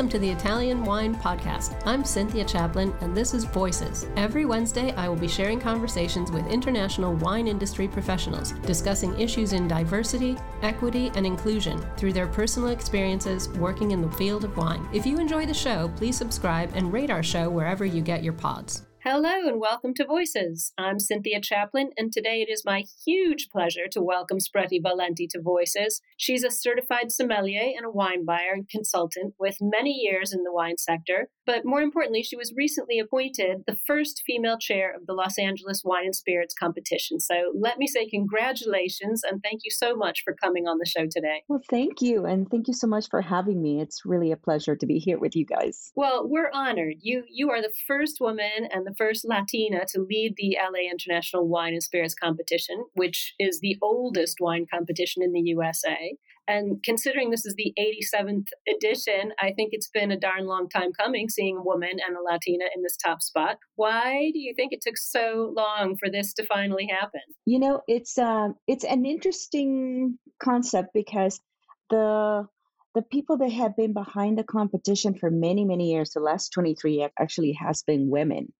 Welcome to the Italian Wine Podcast. I'm Cynthia Chaplin, and this is Voices. Every Wednesday, I will be sharing conversations with international wine industry professionals, discussing issues in diversity, equity, and inclusion through their personal experiences working in the field of wine. If you enjoy the show, please subscribe and rate our show wherever you get your pods. Hello and welcome to Voices. I'm Cynthia Chaplin, and today it is my huge pleasure to welcome Spreti Valente to Voices. She's a certified sommelier and a wine buyer and consultant with many years in the wine sector, but more importantly, she was recently appointed the first female chair of the Los Angeles Wine and Spirits competition. So let me say congratulations and thank you so much for coming on the show today. Well, thank you, and thank you so much for having me. It's really a pleasure to be here with you guys. Well, we're honored. You you are the first woman and the first Latina to lead the LA International Wine and Spirits Competition, which is the oldest wine competition in the USA. And considering this is the 87th edition, I think it's been a darn long time coming seeing a woman and a Latina in this top spot. Why do you think it took so long for this to finally happen? You know, it's uh, it's an interesting concept because the the people that have been behind the competition for many many years, the last 23 actually has been women.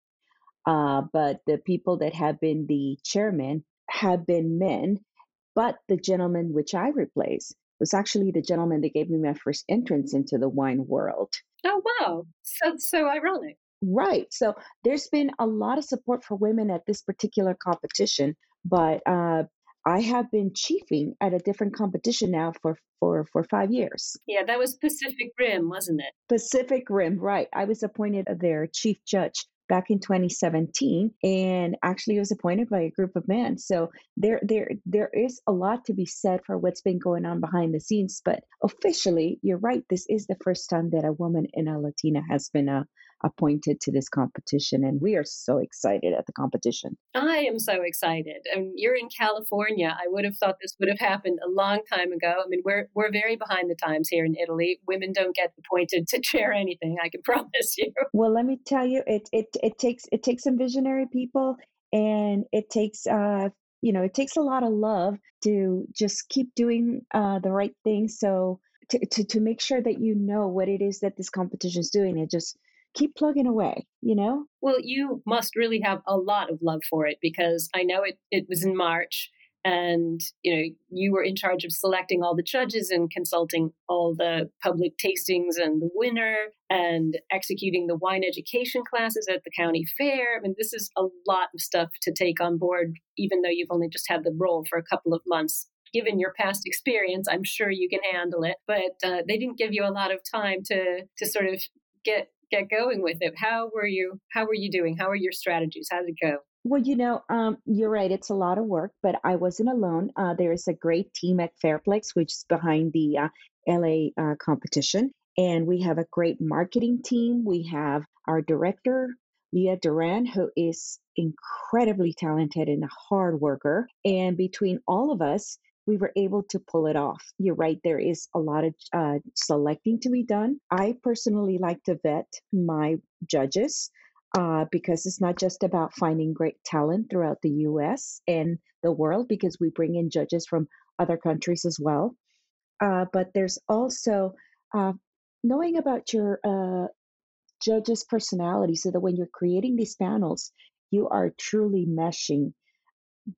Uh, but the people that have been the chairman have been men. But the gentleman which I replaced was actually the gentleman that gave me my first entrance into the wine world. Oh, wow. So, so ironic. Right. So there's been a lot of support for women at this particular competition, but uh, I have been chiefing at a different competition now for, for, for five years. Yeah, that was Pacific Rim, wasn't it? Pacific Rim, right. I was appointed their chief judge back in 2017 and actually was appointed by a group of men. So there there there is a lot to be said for what's been going on behind the scenes but officially you're right this is the first time that a woman and a latina has been uh, appointed to this competition and we are so excited at the competition. I am so excited. And you're in california. I would have thought this would have happened a long time ago. I mean we're we're very behind the times here in italy. Women don't get appointed to chair anything i can promise you. Well let me tell you it it, it takes it takes some visionary people and it takes uh you know it takes a lot of love to just keep doing uh the right thing. So to, to, to make sure that you know what it is that this competition is doing it just keep plugging away, you know? Well, you must really have a lot of love for it because I know it, it was in March and you know you were in charge of selecting all the judges and consulting all the public tastings and the winner and executing the wine education classes at the county fair i mean this is a lot of stuff to take on board even though you've only just had the role for a couple of months given your past experience i'm sure you can handle it but uh, they didn't give you a lot of time to to sort of get get going with it. How were you? How were you doing? How are your strategies? How did it go? Well, you know, um, you're right. It's a lot of work, but I wasn't alone. Uh, there is a great team at Fairplex, which is behind the uh, LA uh, competition. And we have a great marketing team. We have our director, Leah Duran, who is incredibly talented and a hard worker. And between all of us, we were able to pull it off. You're right, there is a lot of uh, selecting to be done. I personally like to vet my judges uh, because it's not just about finding great talent throughout the US and the world, because we bring in judges from other countries as well. Uh, but there's also uh, knowing about your uh, judges' personality so that when you're creating these panels, you are truly meshing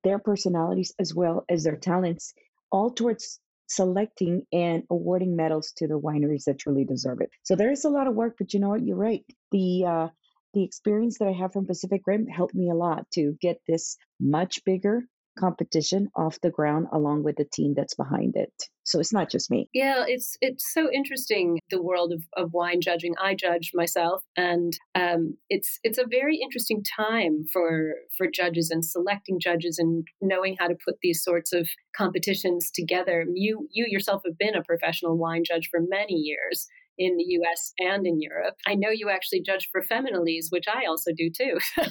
their personalities as well as their talents, all towards selecting and awarding medals to the wineries that truly deserve it. So there is a lot of work, but you know what? You're right. The uh, the experience that I have from Pacific Rim helped me a lot to get this much bigger competition off the ground along with the team that's behind it. So it's not just me. Yeah, it's it's so interesting the world of, of wine judging. I judge myself, and um, it's it's a very interesting time for for judges and selecting judges and knowing how to put these sorts of competitions together. You you yourself have been a professional wine judge for many years in the US and in Europe. I know you actually judge for Feminalise, which I also do too.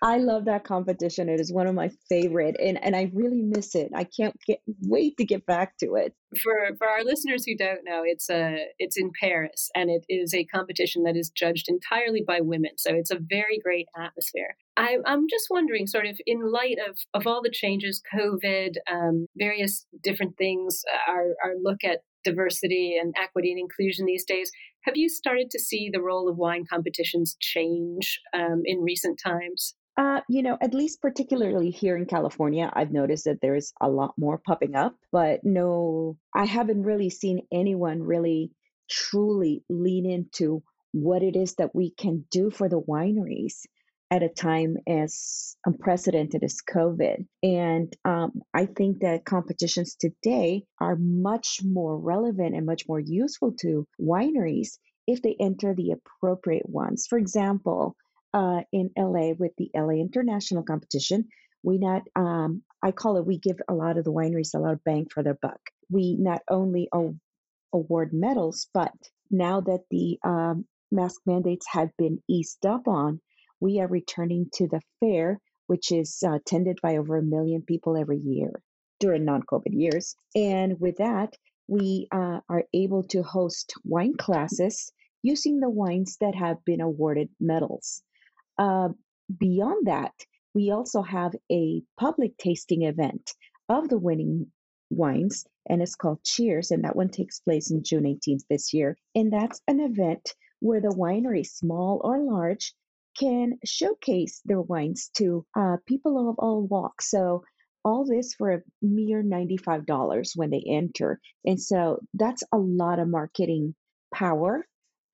I love that competition. It is one of my favorite, and, and I really miss it. I can't get wait to get back to it. For for our listeners who don't know, it's a it's in Paris, and it is a competition that is judged entirely by women. So it's a very great atmosphere. I, I'm just wondering, sort of in light of of all the changes, COVID, um, various different things, uh, our our look at diversity and equity and inclusion these days. Have you started to see the role of wine competitions change um, in recent times? Uh, you know, at least particularly here in California, I've noticed that there's a lot more popping up, but no, I haven't really seen anyone really truly lean into what it is that we can do for the wineries at a time as unprecedented as COVID. And um, I think that competitions today are much more relevant and much more useful to wineries if they enter the appropriate ones. For example, uh, in LA with the LA International Competition, we not um, I call it we give a lot of the wineries a lot of bang for their buck. We not only award medals, but now that the um, mask mandates have been eased up on, we are returning to the fair, which is uh, attended by over a million people every year during non-COVID years. And with that, we uh, are able to host wine classes using the wines that have been awarded medals. Uh, beyond that, we also have a public tasting event of the winning wines, and it's called Cheers, and that one takes place in June 18th this year. And that's an event where the winery, small or large, can showcase their wines to uh, people of all walks. So all this for a mere $95 when they enter. And so that's a lot of marketing power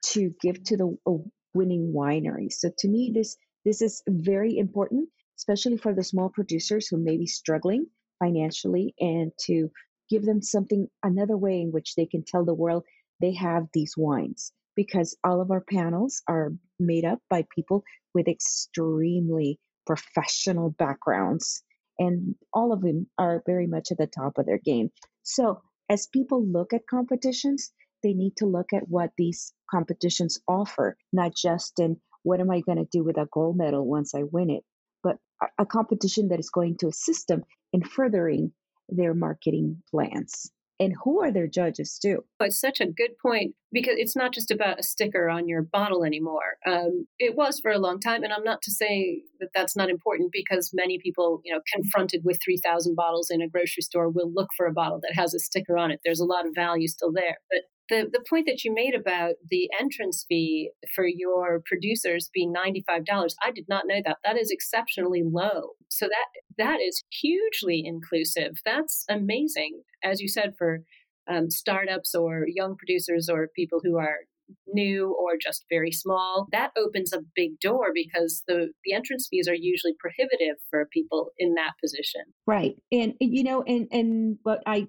to give to the uh, winning winery. So to me, this this is very important, especially for the small producers who may be struggling financially, and to give them something another way in which they can tell the world they have these wines. Because all of our panels are made up by people with extremely professional backgrounds, and all of them are very much at the top of their game. So, as people look at competitions, they need to look at what these competitions offer, not just in what am I going to do with a gold medal once I win it, but a, competition that is going to assist them in furthering their marketing plans and who are their judges too? It's such a good point because it's not just about a sticker on your bottle anymore. Um, it was for a long time, and I'm not to say that that's not important because many people, you know, confronted with 3,000 bottles in a grocery store will look for a bottle that has a sticker on it. There's a lot of value still there, but the, the point that you made about the entrance fee for your producers being $95 i did not know that. That is exceptionally low. So that that is hugely inclusive. That's amazing. As you said for um, startups or young producers or people who are new or just very small that opens a big door because the the entrance fees are usually prohibitive for people in that position. Right. And you know and and what i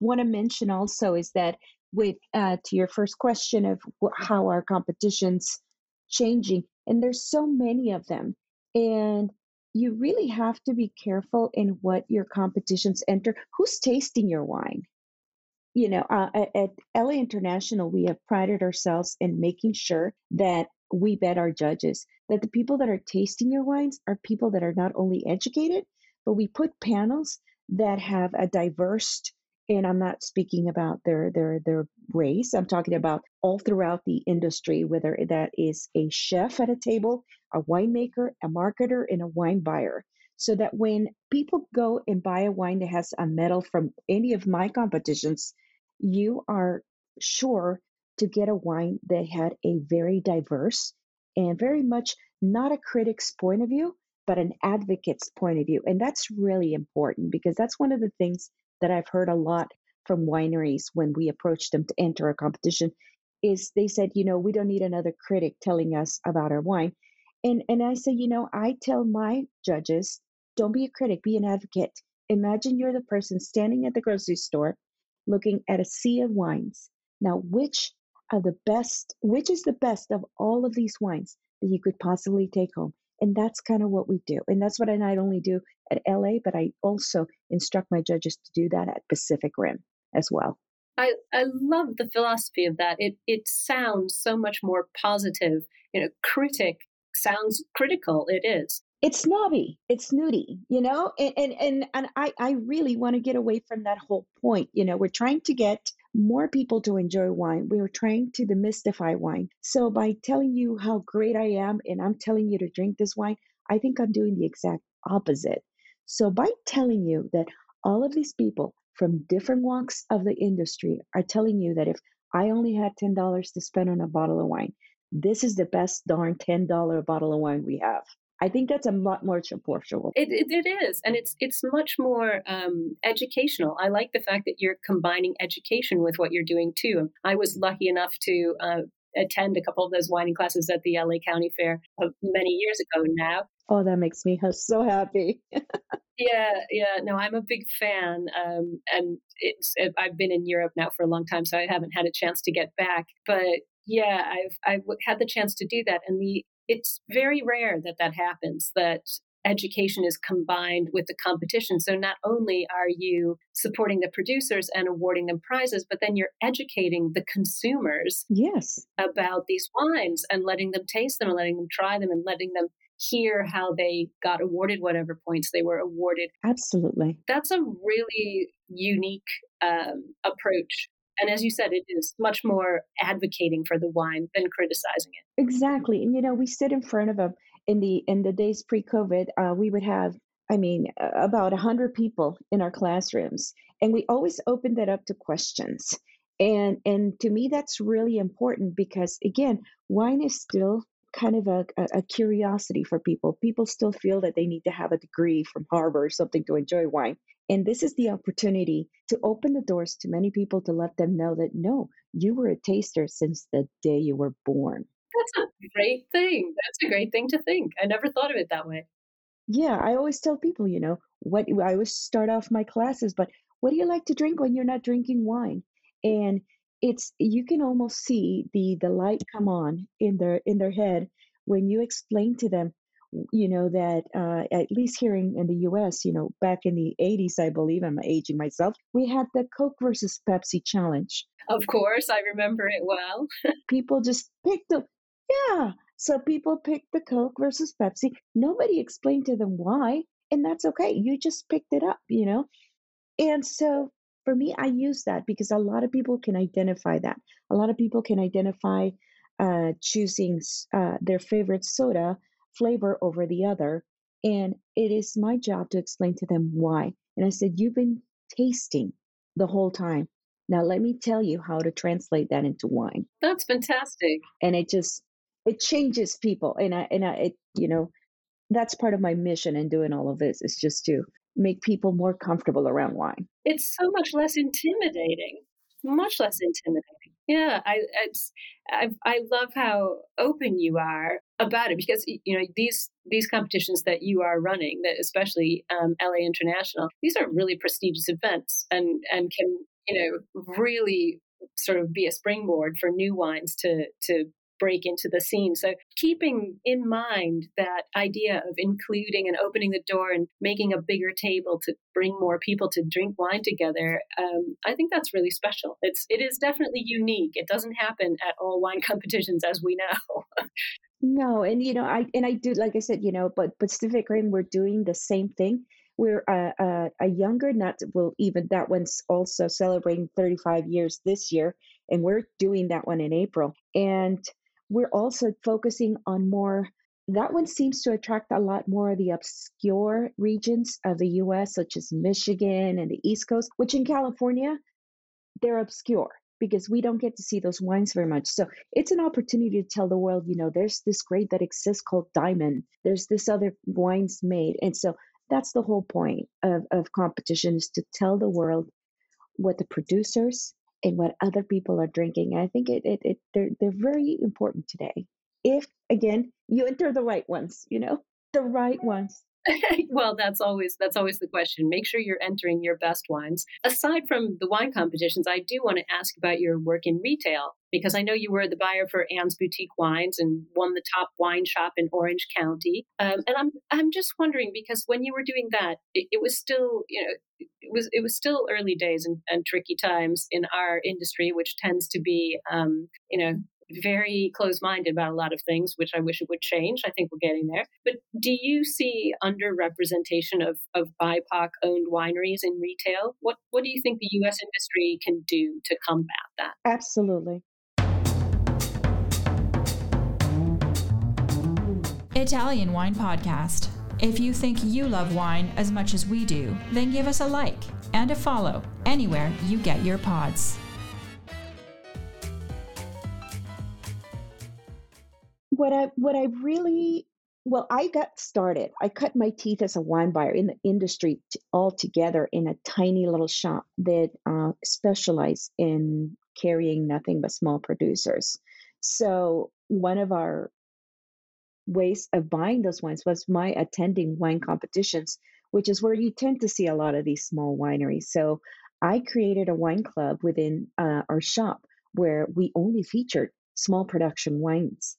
want to mention also is that with uh, to your first question of how our competitions changing and there's so many of them and you really have to be careful in what your competitions enter who's tasting your wine? You know uh, at la international we have prided ourselves in making sure that we bet our judges that the people that are tasting your wines are people that are not only educated but we put panels that have a diverse and I'm not speaking about their their their race. I'm talking about all throughout the industry, whether that is a chef at a table, a winemaker, a marketer, and a wine buyer. So that when people go and buy a wine that has a medal from any of my competitions, you are sure to get a wine that had a very diverse and very much not a critic's point of view, but an advocate's point of view. And that's really important because that's one of the things that I've heard a lot from wineries when we approach them to enter a competition is they said, you know, we don't need another critic telling us about our wine. And and I say, you know, I tell my judges don't be a critic, be an advocate. Imagine you're the person standing at the grocery store looking at a sea of wines. Now, which of the best, which is the best of all of these wines that you could possibly take home? And that's kind of what we do. And that's what I not only do at LA, but I also instruct my judges to do that at Pacific Rim as well. I, I love the philosophy of that. It it sounds so much more positive. You know, critic sounds critical. It is. It's snobby. It's snooty, you know? And and and, and I, I really want to get away from that whole point. You know, we're trying to get more people to enjoy wine. We are trying to demystify wine. So by telling you how great I am and I'm telling you to drink this wine, I think I'm doing the exact opposite. So by telling you that all of these people from different walks of the industry are telling you that if I only had $10 to spend on a bottle of wine, this is the best darn $10 bottle of wine we have. I think that's a lot more proportional. It, it, it is, and it's it's much more um, educational. I like the fact that you're combining education with what you're doing too. I was lucky enough to uh, attend a couple of those whining classes at the LA County Fair uh, many years ago now. Oh, that makes me so happy. yeah, yeah. No, I'm a big fan, um, and it's it, I've been in Europe now for a long time, so I haven't had a chance to get back. But yeah, I've I've had the chance to do that, and the it's very rare that that happens. That education is combined with the competition. So not only are you supporting the producers and awarding them prizes, but then you're educating the consumers yes about these wines and letting them taste them and letting them try them and letting them hear how they got awarded whatever points they were awarded. Absolutely. That's a really unique um, approach. And as you said, it is much more advocating for the wine than criticizing it. Exactly. And, you know, we stood in front of them in the in the days pre-COVID. Uh, we would have, I mean, about 100 people in our classrooms. And we always opened that up to questions. And, and to me, that's really important because, again, wine is still kind of a, a, curiosity for people. People still feel that they need to have a degree from Harvard or something to enjoy wine. And this is the opportunity to open the doors to many people to let them know that no, you were a taster since the day you were born. That's a great thing. That's a great thing to think. I never thought of it that way. Yeah, I always tell people, you know, what I always start off my classes, but what do you like to drink when you're not drinking wine? And it's you can almost see the the light come on in their in their head when you explain to them you know that uh, at least here in, in the us you know back in the 80s i believe i'm aging myself we had the coke versus pepsi challenge. Of course i remember it well. People just picked up yeah so people picked the coke versus pepsi. Nobody explained to them why and that's okay you just picked it up you know? And so for me, I use that because a lot of people can identify that. A lot of people can identify uh, choosing uh, their favorite soda flavor over the other. And it is my job to explain to them why. And I said, You've been tasting the whole time. Now, let me tell you how to translate that into wine. That's fantastic. And it just, it changes people. And I, and I, it, you know, that's part of my mission in doing all of this is just to make people more comfortable around wine. It's so much less intimidating. Much less intimidating. Yeah, I it's I I love how open you are about it because you know these these competitions that you are running, that especially um, LA International, these are really prestigious events and and can you know really sort of be a springboard for new wines to to break into the scene. So keeping in mind that idea of including and opening the door and making a bigger table to bring more people to drink wine together, um, I think that's really special. It's it is definitely unique. It doesn't happen at all wine competitions, as we know. no, and you know, I and I do like I said, you know, but but Rim, we're doing the same thing we're uh, uh, a younger not well even that one's also celebrating 35 years this year and we're doing that one in april and we're also focusing on more that one seems to attract a lot more of the obscure regions of the US, such as Michigan and the East Coast, which in California, they're obscure because we don't get to see those wines very much. So it's an opportunity to tell the world, you know, there's this grape that exists called diamond. There's this other wines made. And so that's the whole point of, of competition is to tell the world what the producers and what other people are drinking. I think it, it, it they're they're very important today. If again you enter the right ones, you know, the right ones. well, that's always that's always the question. Make sure you're entering your best wines. Aside from the wine competitions, I do want to ask about your work in retail because I know you were the buyer for Ann's Boutique Wines and won the top wine shop in Orange County. Um, and I'm I'm just wondering because when you were doing that, it, it was still you know it was it was still early days and, and, tricky times in our industry, which tends to be um, you know very close minded about a lot of things, which I wish it would change. I think we're getting there. But do you see underrepresentation of, of BIPOC owned wineries in retail? What, what do you think the US industry can do to combat that? Absolutely. Italian Wine Podcast. If you think you love wine as much as we do, then give us a like and a follow anywhere you get your pods. What I what I really well, I got started. I cut my teeth as a wine buyer in the industry t- altogether in a tiny little shop that uh, specialized in carrying nothing but small producers. So one of our ways of buying those wines was my attending wine competitions, which is where you tend to see a lot of these small wineries. So I created a wine club within uh, our shop where we only featured small production wines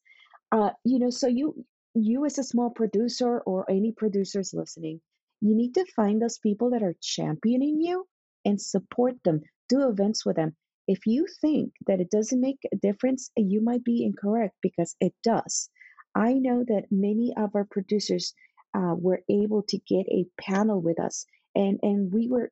uh, you know, so you you as a small producer or any producers listening, you need to find those people that are championing you and support them. Do events with them. If you think that it doesn't make a difference, you might be incorrect because it does. I know that many of our producers uh, were able to get a panel with us, and and we were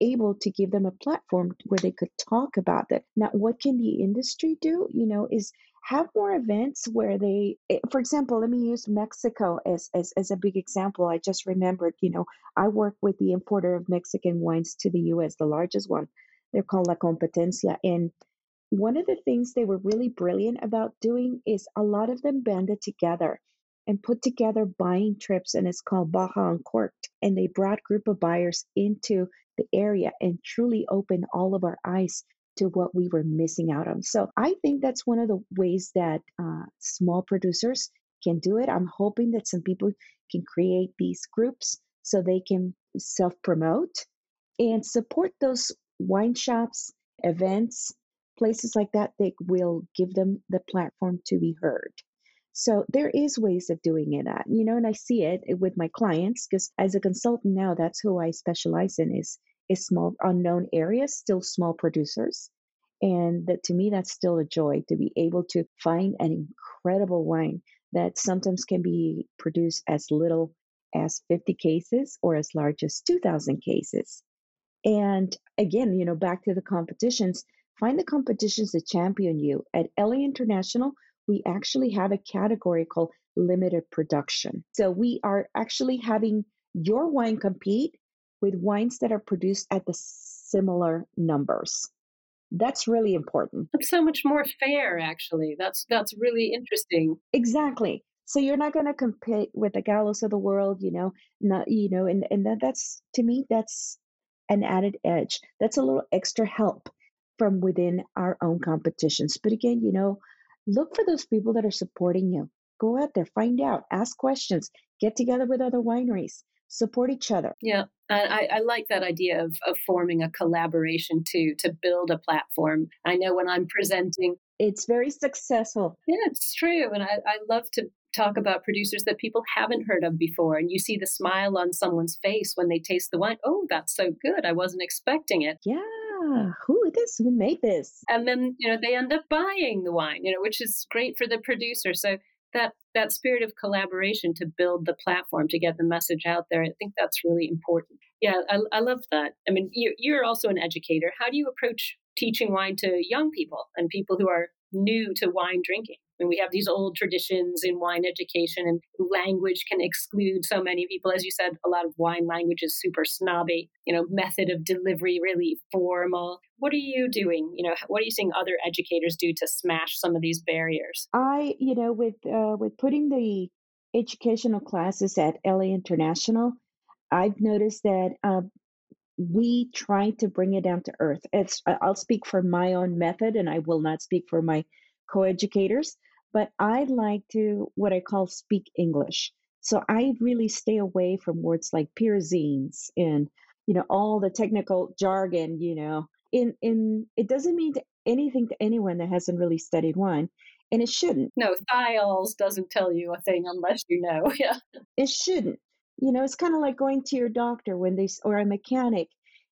able to give them a platform where they could talk about that. Now, what can the industry do? You know, is have more events where they, eh, for example, let me use Mexico as, as, as a big example. I just remembered, you know, I work with the importer of Mexican wines to the US, the largest one. They're called La Competencia. And one of the things they were really brilliant about doing is a lot of them banded together and put together buying trips, and it's called Baja Uncorked. And they brought group of buyers into the area and truly opened all of our eyes to what we were missing out on. So I think that's one of the ways that uh, small producers can do it. I'm hoping that some people can create these groups so they can self promote and support those wine shops, events, places like that that will give them the platform to be heard. So there is ways of doing it at, you know, and I see it with my clients because as a consultant now, that's who I specialize in is is small unknown areas, still small producers. And that to me, that's still a joy to be able to find an incredible wine that sometimes can be produced as little as 50 cases or as large as 2,000 cases. And again, you know, back to the competitions, find the competitions that champion you. At LA International, we actually have a category called limited production. So we are actually having your wine compete with wines that are produced at the similar numbers. That's really important. That's so much more fair, actually. That's that's really interesting. Exactly. So you're not going to compete with the Gallos of the world, you know, not you know, and and that, that's to me that's an added edge. That's a little extra help from within our own competitions. But again, you know, look for those people that are supporting you. Go out there, find out, ask questions, get together with other wineries support each other. Yeah, and I, I, like that idea of, of forming a collaboration too to build a platform. I know when I'm presenting, it's very successful. Yeah, it's true, and I, I love to talk about producers that people haven't heard of before, and you see the smile on someone's face when they taste the wine. Oh, that's so good! I wasn't expecting it. Yeah. Who is this? Who made this? And then, you know, they end up buying the wine, you know, which is great for the producer. So that that spirit of collaboration to build the platform to get the message out there i think that's really important. Yeah i, I love that. I mean you're, you're also an educator. How do you approach teaching wine to young people and people who are new to wine drinking mean, we have these old traditions in wine education, and language can exclude so many people. As you said, a lot of wine language is super snobby. You know, method of delivery really formal. What are you doing? You know, what are you seeing other educators do to smash some of these barriers? I, you know, with uh, with putting the educational classes at LA International, I've noticed that uh, we try to bring it down to earth. It's I'll speak for my own method, and I will not speak for my co-educators but I like to what I call speak English. So I really stay away from words like pyrazines and you know all the technical jargon. You know, in in it doesn't mean anything to anyone that hasn't really studied wine, and it shouldn't. No, thiols doesn't tell you a thing unless you know. Yeah, it shouldn't. You know, it's kind of like going to your doctor when they or a mechanic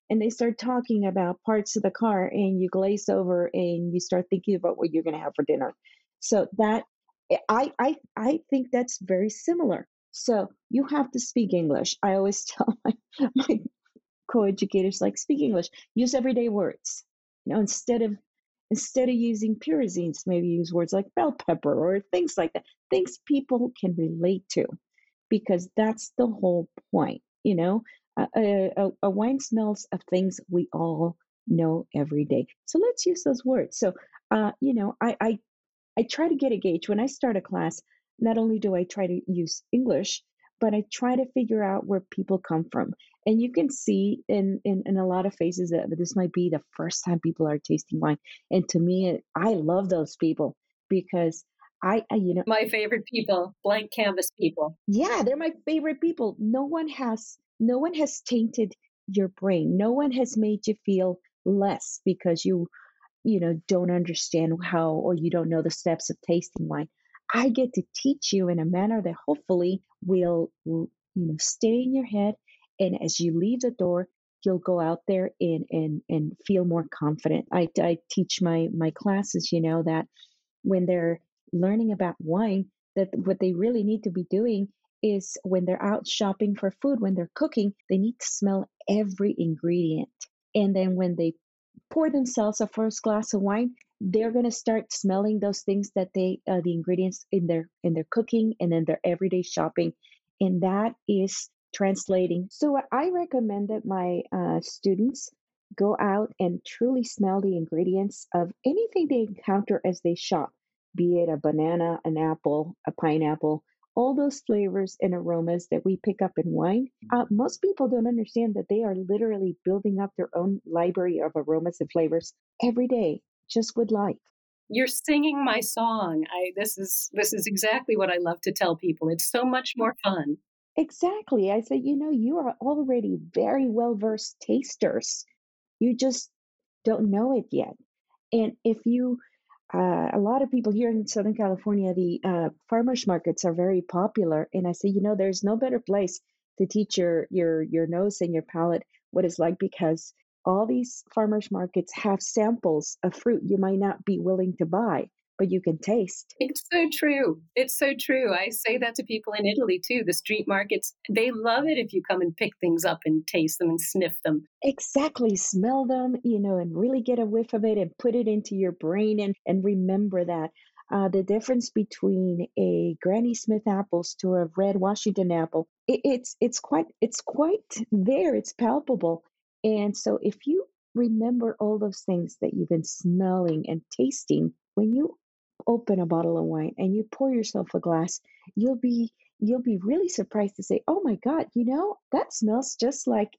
and they start talking about parts of the car and you glaze over and you start thinking about what you're going to have for dinner so that eh, i i i think that's very similar. So you have to speak english. I always tell my, my co-educators like speak english. Use everyday words. You know instead of instead of using pyrazines maybe use words like bell pepper or things like that things people can relate to because that's the whole point you know? A, a, a wine smells of things we all know every day. So let's use those words. So, uh, you know, I, I, I try to get a gauge when I start a class. Not only do I try to use English, but I try to figure out where people come from. And you can see in, in, in a lot of faces that this might be the first time people are tasting wine. And to me, I love those people because I, I, you know, my favorite people, blank canvas people. Yeah, they're my favorite people. No one has no one has tainted your brain. No one has made you feel less because you, you know, don't understand how or you don't know the steps of tasting wine. I get to teach you in a manner that hopefully will, you know, stay in your head. And as you leave the door, you'll go out there and and and feel more confident. I, I teach my my classes, you know, that when they're learning about wine, that what they really need to be doing is when they're out shopping for food, when they're cooking, they need to smell every ingredient. And then when they pour themselves a first glass of wine, they're going to start smelling those things that they uh, the ingredients in their in their cooking and in their everyday shopping. And that is translating. So i recommend that my uh, students go out and truly smell the ingredients of anything they encounter as they shop be it a banana an apple a pineapple all those flavors and aromas that we pick up in wine, uh, most people don't understand that they are literally building up their own library of aromas and flavors every day, just with life. You're singing my song. I this is this is exactly what I love to tell people. It's so much more fun. Exactly. I say, you know, you are already very well versed tasters. You just don't know it yet. And if you uh, a lot of people here in Southern California, the uh, farmers markets are very popular, and I say, you know, there's no better place to teach your your your nose and your palate what it's like because all these farmers markets have samples of fruit you might not be willing to buy but you can taste. It's so true. It's so true. I say that to people in Italy too. The street markets, they love it if you come and pick things up and taste them and sniff them. Exactly. Smell them, you know, and really get a whiff of it and put it into your brain and, and remember that. Uh, the difference between a Granny Smith apples to a red Washington apple, it, it's it's quite it's quite there. It's palpable. And so if you remember all those things that you've been smelling and tasting, when you open a bottle of wine and you pour yourself a glass, you'll be you'll be really surprised to say, "Oh my god, you know, that smells just like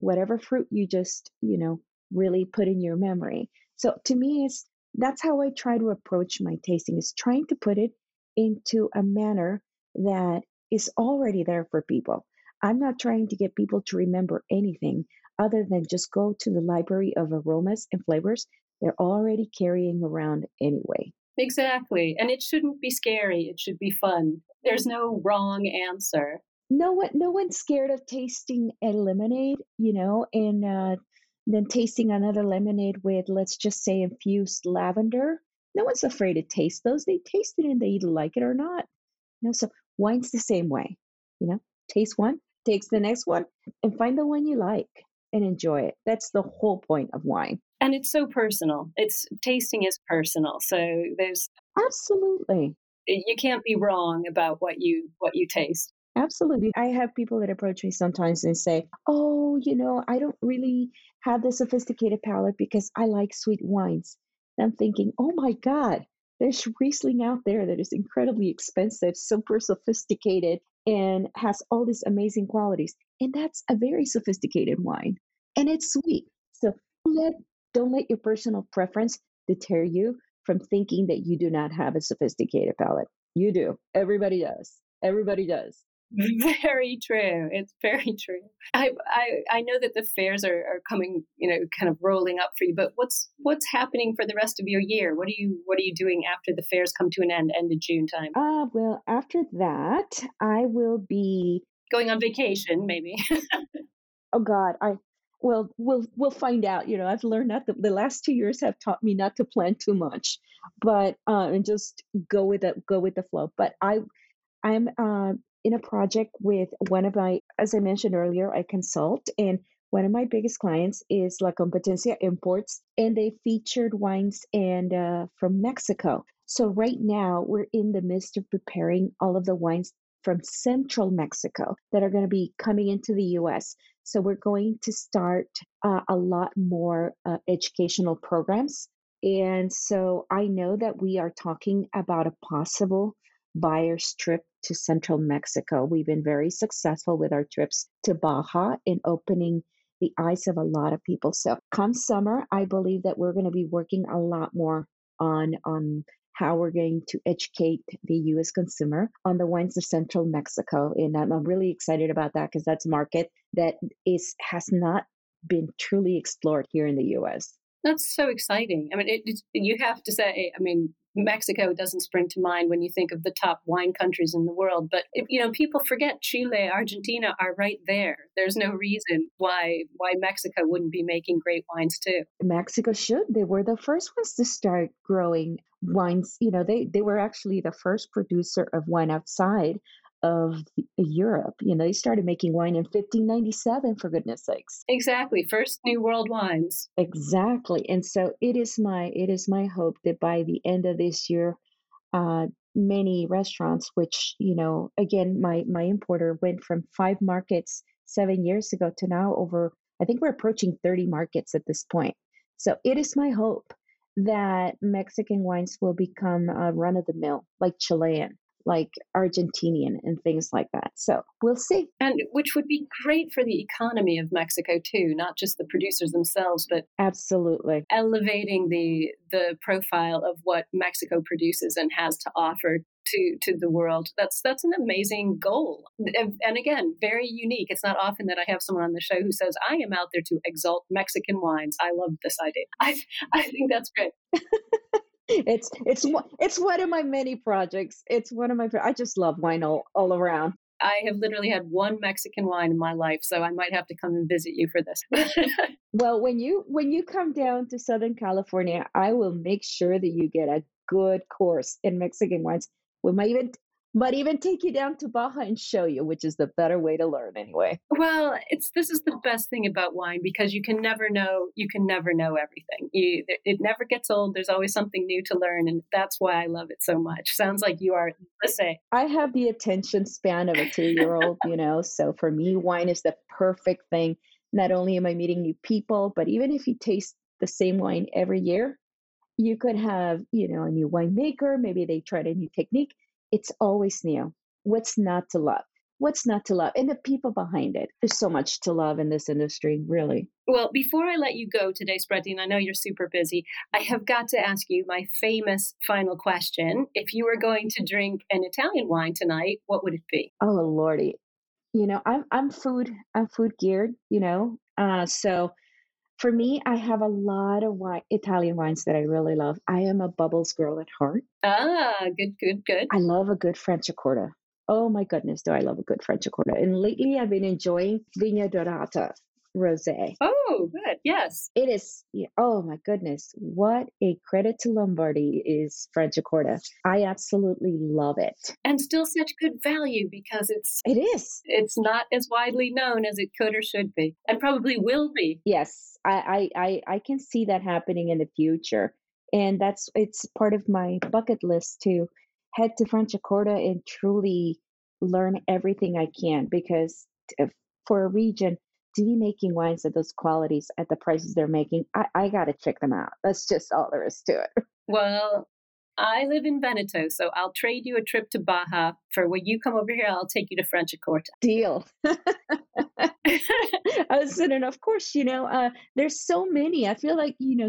whatever fruit you just, you know, really put in your memory." So to me it's that's how I try to approach my tasting is trying to put it into a manner that is already there for people. I'm not trying to get people to remember anything other than just go to the library of aromas and flavors they're already carrying around anyway. Exactly. And it shouldn't be scary. It should be fun. There's no wrong answer. No one no one's scared of tasting a lemonade, you know, and uh, then tasting another lemonade with let's just say infused lavender. No one's afraid to taste those. They taste it and they either like it or not. You know, so wine's the same way. You know, taste one, takes the next one, and find the one you like and enjoy it. That's the whole point of wine and it's so personal. It's tasting is personal so there's absolutely. You can't be wrong about what you what you taste. Absolutely. I have people that approach me sometimes and say oh you know i don't really have the sophisticated palate because i like sweet wines. And i'm thinking oh my god there's riesling out there that is incredibly expensive super sophisticated and has all these amazing qualities. And that's a very sophisticated wine and it's sweet. So let don't let your personal preference deter you from thinking that you do not have a sophisticated palate. You do. Everybody does. Everybody does. Very true. It's very true. I, I I know that the fairs are, are coming, you know, kind of rolling up for you. But what's what's happening for the rest of your year? What are you What are you doing after the fairs come to an end, end of June time? Uh, well, after that, I will be going on vacation, maybe. oh God, I well, we'll we'll find out. You know, I've learned that the, the last two years have taught me not to plan too much, but uh, and just go with it, go with the flow. But I, I'm uh, in a project with one of my, as I mentioned earlier, I consult, and one of my biggest clients is La Competencia Imports, and they featured wines and uh, from Mexico. So right now we're in the midst of preparing all of the wines from central Mexico that are going to be coming into the U.S. So we're going to start uh, a lot more uh, educational programs. And so I know that we are talking about a possible buyer's trip to central Mexico. We've been very successful with our trips to Baja in opening the eyes of a lot of people. So come summer, I believe that we're going to be working a lot more on on how we're going to educate the U.S. consumer on the wines of central Mexico, and I'm, I'm really excited about that because that's a market that is has not been truly explored here in the U.S. That's so exciting. I mean, it, you have to say, I mean, Mexico doesn't spring to mind when you think of the top wine countries in the world. But eh, you know, people forget Chile, Argentina are right there. There's no reason why why Mexico wouldn't be making great wines too. Mexico should. They were the first ones to start growing wines. You know, they they were actually the first producer of wine outside of Europe. You know, they started making wine in 1597, for goodness sakes. Exactly, first New World wines. Exactly, and so it is my it is my hope that by the end of this year, uh, many restaurants, which you know, again, my my importer went from five markets seven years ago to now over. I think we're approaching 30 markets at this point. So it is my hope that Mexican wines will become a run of the mill, like Chilean like Argentinian and things like that. So we'll see. And which would be great for the economy of Mexico too, not just the producers themselves, but absolutely elevating the the profile of what Mexico produces and has to offer to to the world. That's that's an amazing goal, and, again, very unique. It's not often that I have someone on the show who says, "I am out there to exalt Mexican wines." I love this idea. I I think that's great. it's it's it's one of my many projects. It's one of my. I just love wine all, all around. I have literally had one Mexican wine in my life, so I might have to come and visit you for this. well, when you when you come down to Southern California, I will make sure that you get a good course in Mexican wines. We might even but even take you down to Baja and show you, which is the better way to learn anyway. Well, it's this is the best thing about wine because you can never know you can never know everything. You it never gets old. There's always something new to learn, and that's why I love it so much. Sounds like you are. Let's say I have the attention span of a two year old, you know. So for me, wine is the perfect thing. Not only am I meeting new people, but even if you taste the same wine every year, you could have you know a new winemaker. Maybe they tried a new technique it's always new. What's not to love? What's not to love? And the people behind it. There's so much to love in this industry, really. Well, before I let you go today, Spreadine, I know you're super busy. I have got to ask you my famous final question. If you were going to drink an Italian wine tonight, what would it be? Oh, Lordy. You know, I'm I'm food I'm food geared, you know. Uh so for me, I have a lot of wine, Italian wines that I really love. I am a bubbles girl at heart. Ah, good, good, good. I love a good Franciacorta. Oh my goodness, do I love a good Franciacorta. And lately I've been enjoying Vigna Dorata rosé. Oh, good. Yes. It is. Oh my goodness. What a credit to Lombardy is Franciacorta. I absolutely love it. And still such good value because it's It is. It's not as widely known as it could or should be and probably will be. Yes. I I I, can see that happening in the future. And that's it's part of my bucket list to head to Franciacorta and truly learn everything I can because uh, for a region to be making wines of those qualities at the prices they're making, I, I got to check them out. That's just all there is to it. Well, I live in Veneto, so I'll trade you a trip to Baja for when you come over here. I'll take you to Franciacorta. Deal. I was saying, of course, you know, uh, there's so many. I feel like you know,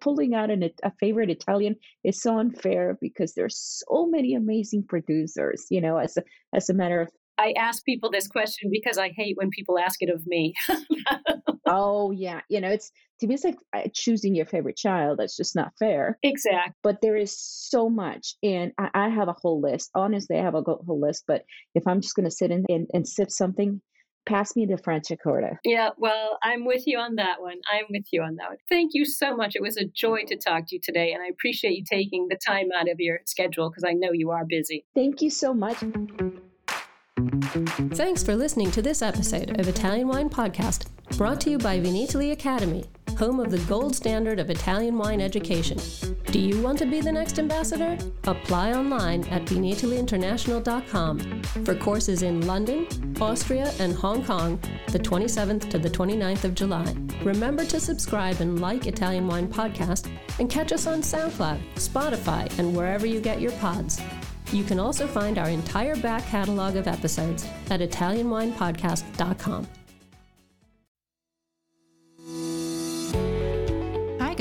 pulling out an, a favorite Italian is so unfair because there's so many amazing producers. You know, as a as a matter of I ask people this question because I hate when people ask it of me. oh yeah, you know it's to me it's like uh, choosing your favorite child. That's just not fair. Exactly. But there is so much, and I, I have a whole list. Honestly, I have a whole list. But if I'm just going to sit in and, and sip something, pass me the Franciacorta. Yeah, well, I'm with you on that one. I'm with you on that one. Thank you so much. It was a joy to talk to you today, and I appreciate you taking the time out of your schedule because I know you are busy. Thank you so much. Thanks for listening to this episode of Italian Wine Podcast, brought to you by Vinitaly Academy, home of the gold standard of Italian wine education. Do you want to be the next ambassador? Apply online at vinitalyinternational.com for courses in London, Austria, and Hong Kong, the 27th to the 29th of July. Remember to subscribe and like Italian Wine Podcast and catch us on SoundCloud, Spotify, and wherever you get your pods. You can also find our entire back catalog of episodes at ItalianWinePodcast.com.